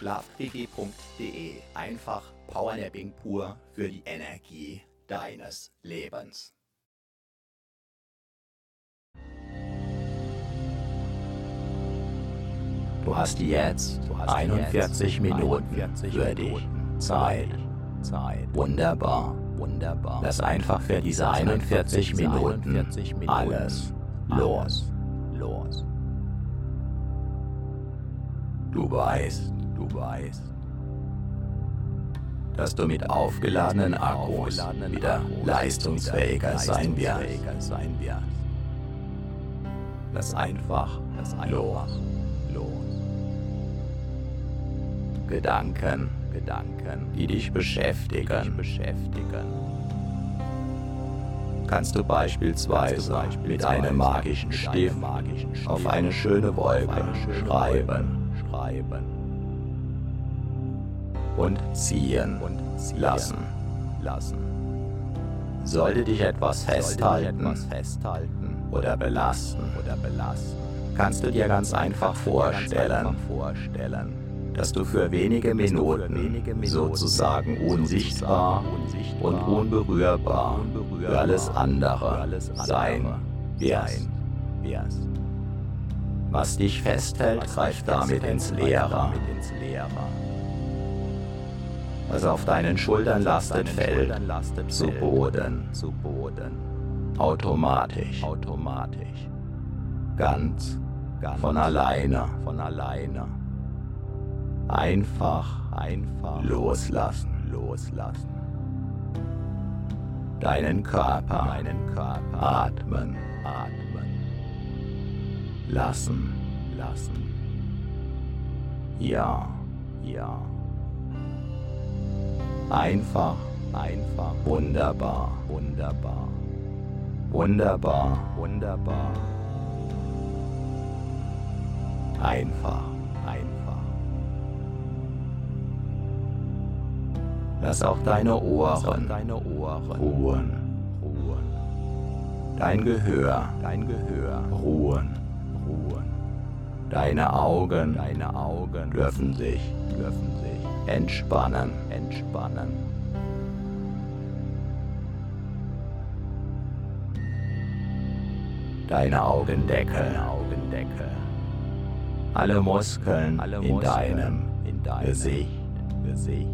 Schlafquickie.de. Einfach Powernapping pur für die Energie deines Lebens. Du hast jetzt 41 Minuten für dich Zeit. Wunderbar. Wunderbar. Lass einfach für diese 41 Minuten alles los. Los. Du weißt, du weißt, dass du mit aufgeladenen Akkus wieder leistungsfähiger sein wirst. Lass einfach los. Gedanken, die dich beschäftigen. Kannst du beispielsweise, mit einem magischen Stift auf eine schöne Wolke schreiben und ziehen, und ziehen lassen. lassen. Sollte dich etwas festhalten, oder belasten, oder belasten, kannst du dir ganz einfach vorstellen, einfach vorstellen dass du für wenige Minuten sozusagen unsichtbar und unberührbar für alles andere sein wirst. Was dich festhält, greift damit ins Leere. Was auf deinen Schultern lastet, fällt zu Boden. Automatisch. Ganz von alleine. Von alleine Einfach, einfach loslassen, loslassen. Deinen Körper, deinen Körper atmen, atmen. Lassen, lassen. Ja, ja. Einfach, einfach. Wunderbar, wunderbar. Wunderbar, wunderbar. Einfach. Lass auch deine Ohren, deine Ohren ruhen. Dein Gehör, dein Gehör ruhen. ruhen. Deine Augen, deine Augen dürfen sich, dürfen sich entspannen, entspannen. Deine Augendeckel, Augendeckel. Alle Muskeln, Alle Muskeln in deinem, in deinem Gesicht, Gesicht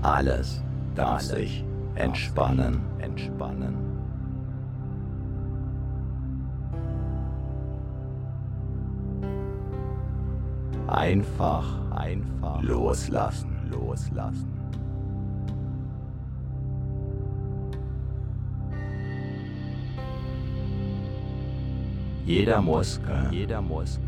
Alles darf sich entspannen, entspannen. Einfach, einfach loslassen, loslassen. Jeder Muskel, jeder Muskel,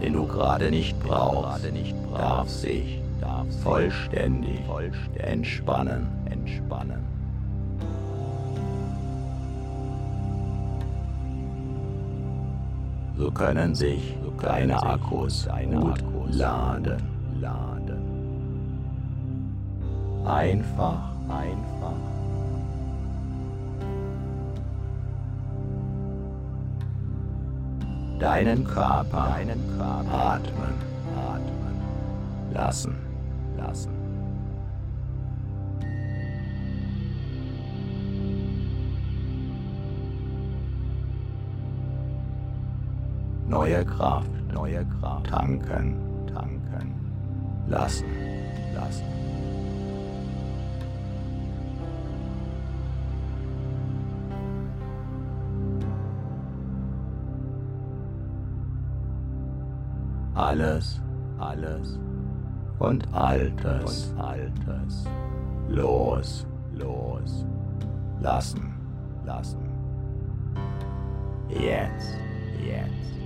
den du gerade nicht brauchst, darf sich darf vollständig, vollständig entspannen, entspannen. So können sich deine Akkus gut laden, laden. Einfach, einfach. Deinen Körper, deinen Körper atmen, lassen. Neue Kraft, neue Kraft tanken, tanken lassen, lassen. alles, alles und Altes, und Altes los, los, lassen, lassen. Jetzt, jetzt.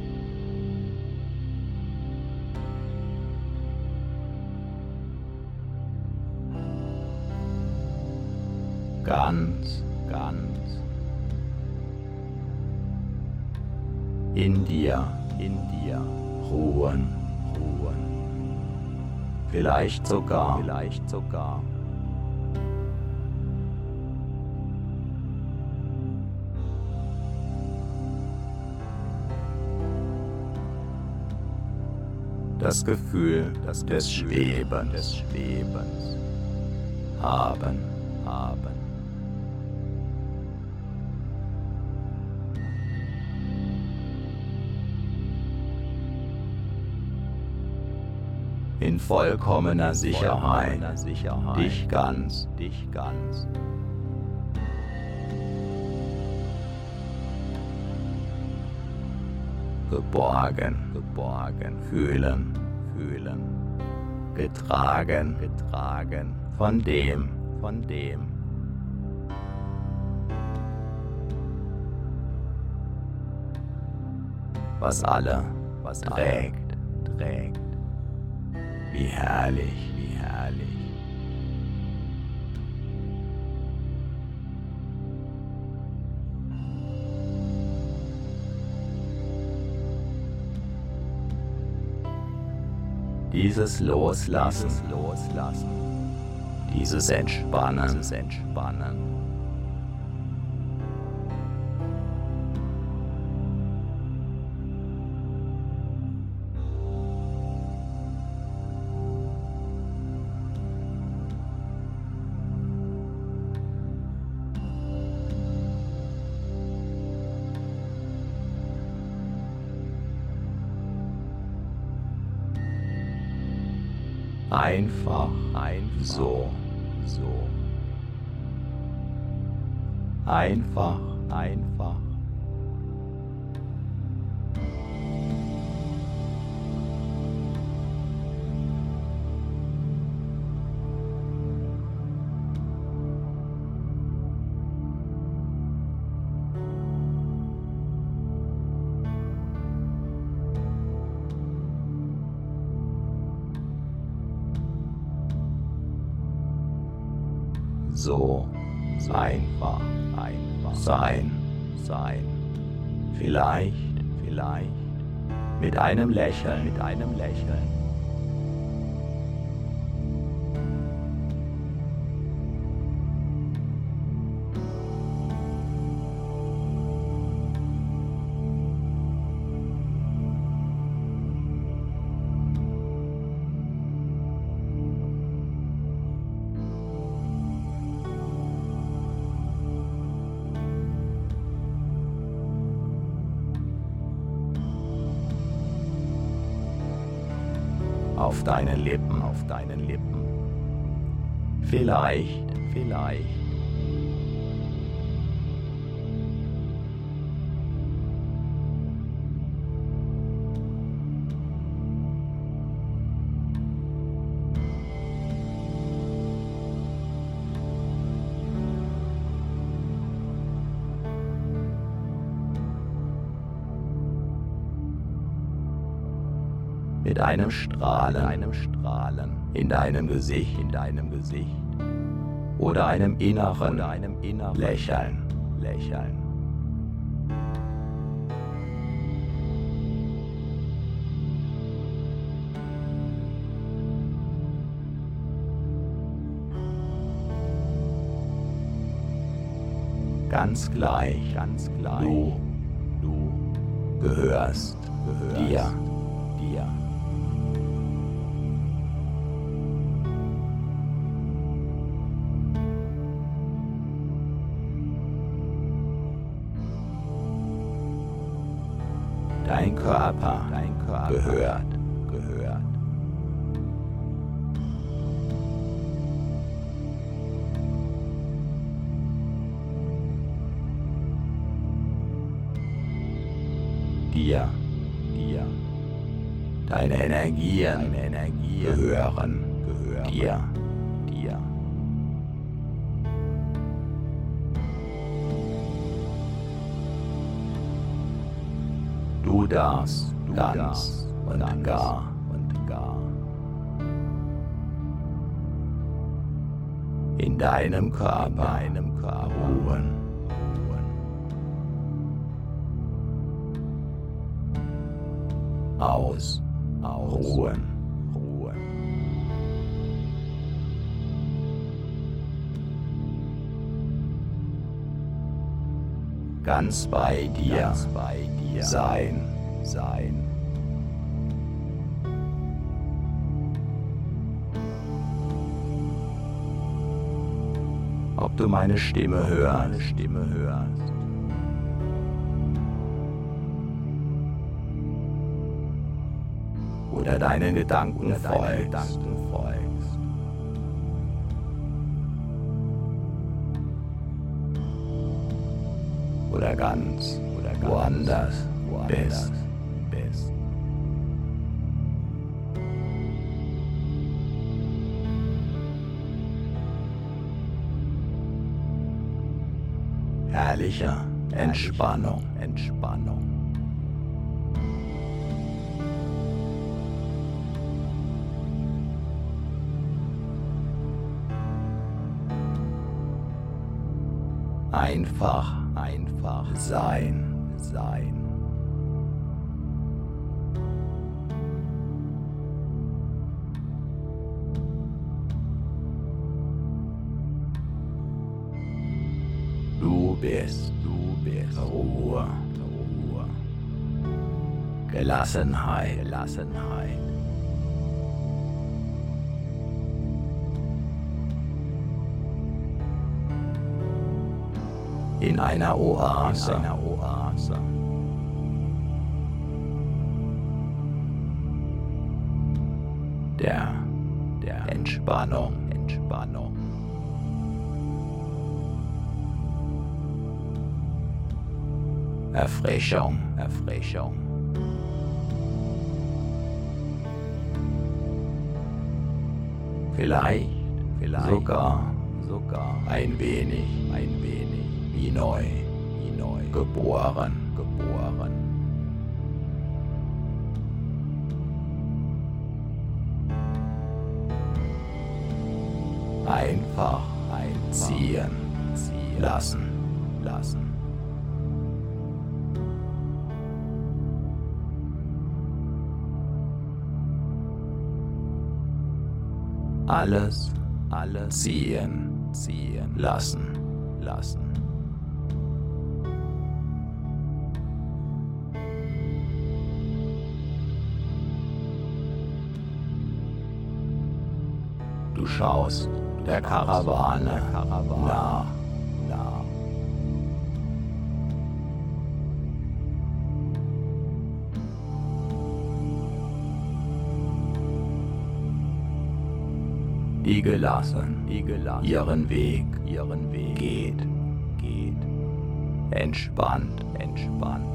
Ganz, ganz in dir, in dir ruhen, ruhen. Vielleicht sogar, vielleicht sogar. Das Gefühl das des Schwebens, des Schwebens haben, haben. In vollkommener Sicherheit, dich ganz, dich ganz. Geborgen, geborgen, fühlen, fühlen, getragen, getragen, von dem, von dem. Was alle, was trägt, trägt. Wie herrlich, wie herrlich. Dieses Loslassen, Loslassen, dieses Entspannen, dieses Entspannen. Einfach, einfach. So, so. Einfach, einfach. Einem Lächeln, mit einem Lächeln. Auf deinen Lippen, auf deinen Lippen. Vielleicht, vielleicht mit einem Strahlen, einem Strahlen. In deinem Gesicht, in deinem Gesicht. Oder einem inneren, oder einem inneren Lächeln, Lächeln. Ganz gleich, ganz gleich. Du, du. Gehörst, gehörst dir, dir. Dein Körper, dein Körper gehört, gehört. Dir, dir. Deine Energien, deine Energien gehören, gehören dir, dir. Darfst, du ganz und gar. und gar. In deinem Körper, deinem Körper ruhen. Aus, aus, ruhen, ruhen. Ganz bei dir, ganz bei dir sein, sein. Ob du meine Stimme hörst, Stimme hörst. Oder deinen Gedanken oder folgst. Deine Gedanken folgst. Oder ganz, oder ganz woanders, woanders bist. Herrlicher Entspannung, Entspannung. Einfach, einfach sein, sein. Gelassenheit, Gelassenheit. in einer Oase. In einer Oase. Der, der Entspannung, Entspannung. Erfrischung, Erfrischung. Vielleicht, vielleicht sogar, sogar ein wenig, ein wenig wie neu, wie neu, geboren, geboren. Einfach einziehen, ziehen lassen, lassen. Alles, alles ziehen, ziehen lassen, lassen. Du schaust der Karawane nach. Die gelassen, ihren Weg, ihren Weg geht, geht, entspannt, entspannt.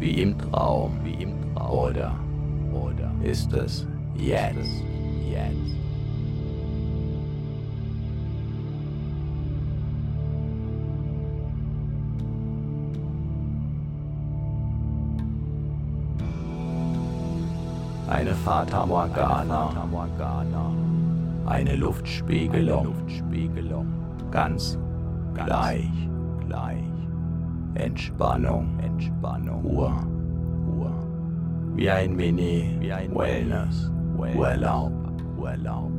wie im Traum, wie im Traum. Oder, oder. Ist es jetzt, jetzt? Eine Fata Morgana, eine Luftspiegelung, ganz gleich, gleich, Entspannung, Entspannung, Ruhe, Ruhe, wie ein Mini, wie ein Wellness, Urlaub, Urlaub.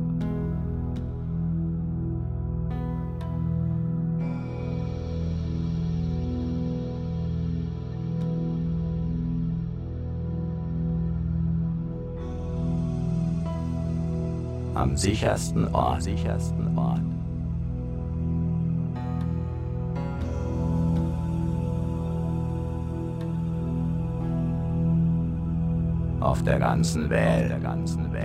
Am sichersten Ort, sichersten Ort. Auf der ganzen Welt, der ganzen Welt.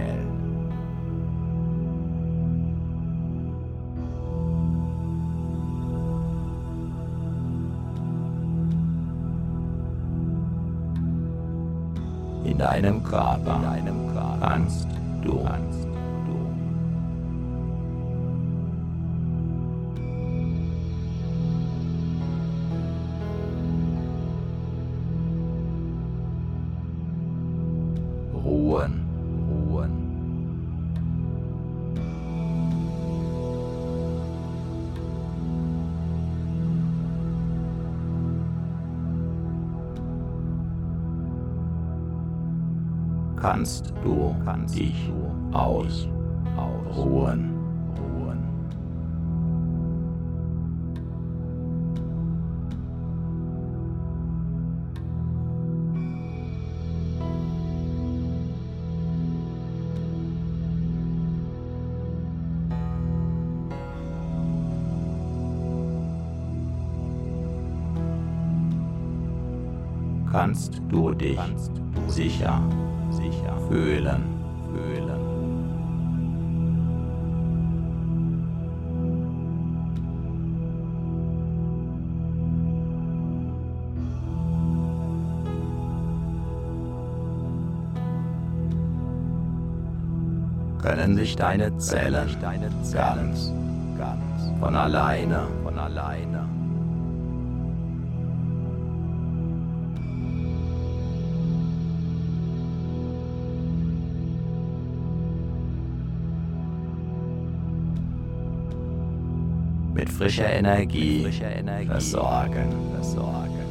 In deinem Körper, in deinem Körper. Kannst du, kannst kannst du kannst dich aus, ausruhen. Ruhen. Kannst du dich sicher Können sich deine Zellen, deine ganz, von alleine, von alleine mit frischer Energie, mit frischer Energie versorgen. versorgen.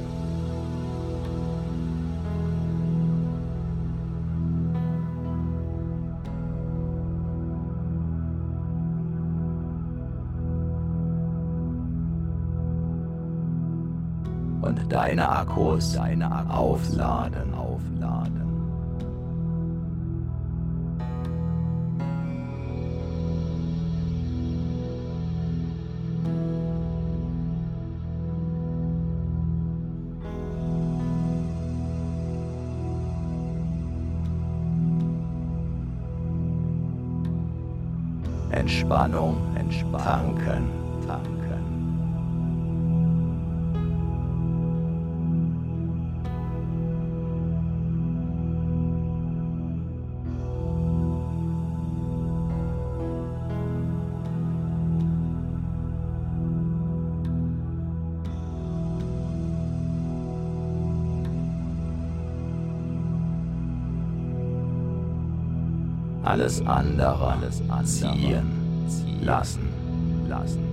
Deine Akkus, deine Akkus aufladen, aufladen. Entspannung, Entspannung, tanken. Alles andere, alles ziehen lassen, lassen.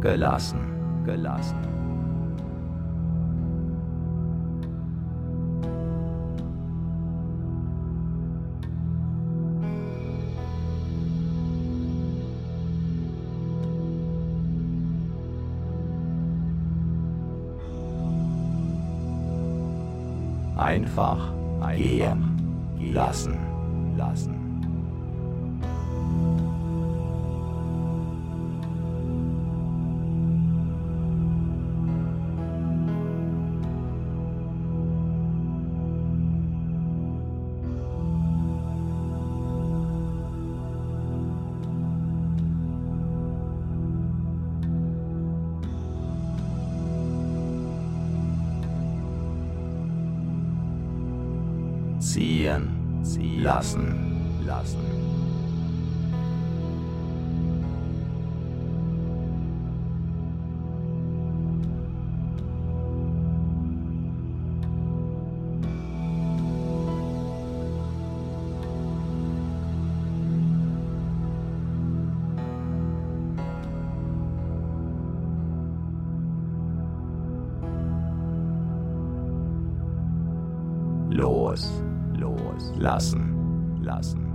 Gelassen, gelassen. Einfach gehen lassen. lassen. Lassen, lassen. los, los, lassen, lassen.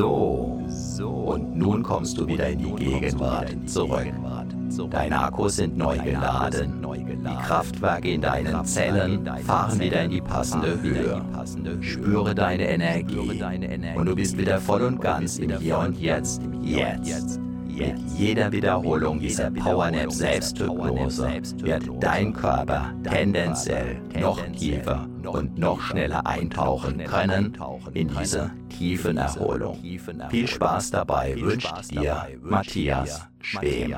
So. Und nun kommst du wieder in die Gegenwart zurück. Deine Akkus sind neu geladen. Die Kraftwerke in deinen Zellen fahren wieder in die passende Höhe. Spüre deine Energie. Und du bist wieder voll und ganz im Hier und Jetzt. Jetzt. Mit jeder Wiederholung dieser Powernap Selbsthypnose wird dein Körper tendenziell noch tiefer und noch schneller eintauchen können in diese tiefen Erholung. Viel Spaß dabei wünscht dir Matthias Schwem.